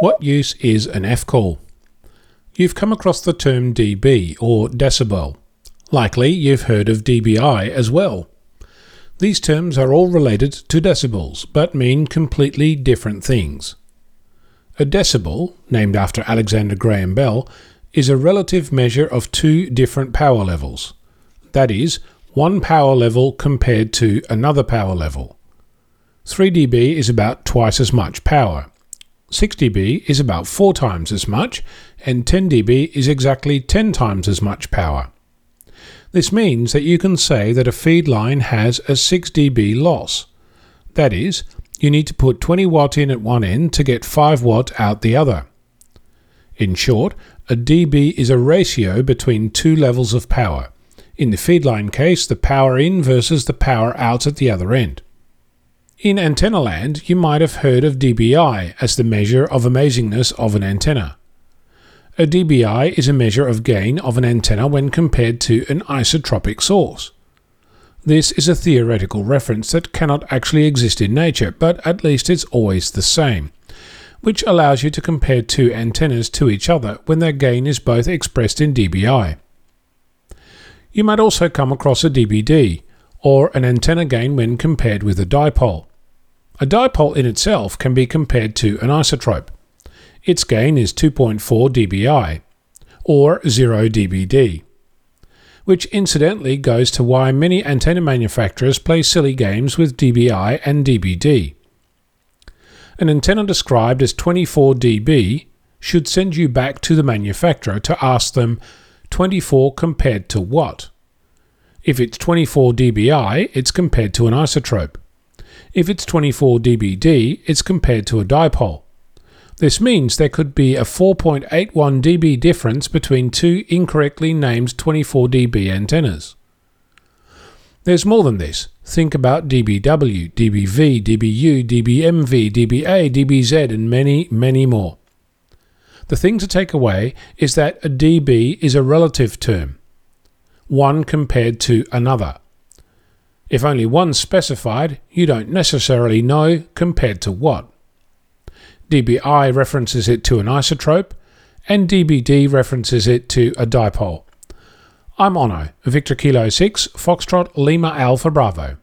What use is an F-call? You've come across the term dB or decibel. Likely you've heard of dBi as well. These terms are all related to decibels, but mean completely different things. A decibel, named after Alexander Graham Bell, is a relative measure of two different power levels. That is, one power level compared to another power level. 3 dB is about twice as much power. 6 dB is about 4 times as much, and 10 dB is exactly 10 times as much power. This means that you can say that a feed line has a 6 dB loss. That is, you need to put 20 watt in at one end to get 5 watt out the other. In short, a dB is a ratio between two levels of power. In the feed line case, the power in versus the power out at the other end. In antenna land, you might have heard of dBi as the measure of amazingness of an antenna. A dBi is a measure of gain of an antenna when compared to an isotropic source. This is a theoretical reference that cannot actually exist in nature, but at least it's always the same, which allows you to compare two antennas to each other when their gain is both expressed in dBi. You might also come across a dBd, or an antenna gain when compared with a dipole. A dipole in itself can be compared to an isotrope. Its gain is 2.4 dBi, or 0 dBd, which incidentally goes to why many antenna manufacturers play silly games with dBi and dBd. An antenna described as 24 dB should send you back to the manufacturer to ask them 24 compared to what? If it's 24 dBi, it's compared to an isotrope. If it's 24 dBd, it's compared to a dipole. This means there could be a 4.81 dB difference between two incorrectly named 24 dB antennas. There's more than this. Think about dBW, dBV, dBu, dBmV, dBa, dBz, and many, many more. The thing to take away is that a dB is a relative term, one compared to another. If only one's specified, you don't necessarily know compared to what. dBi references it to an isotrope, and dBd references it to a dipole. I'm Onno, Victor Kilo 6, Foxtrot Lima Alpha Bravo.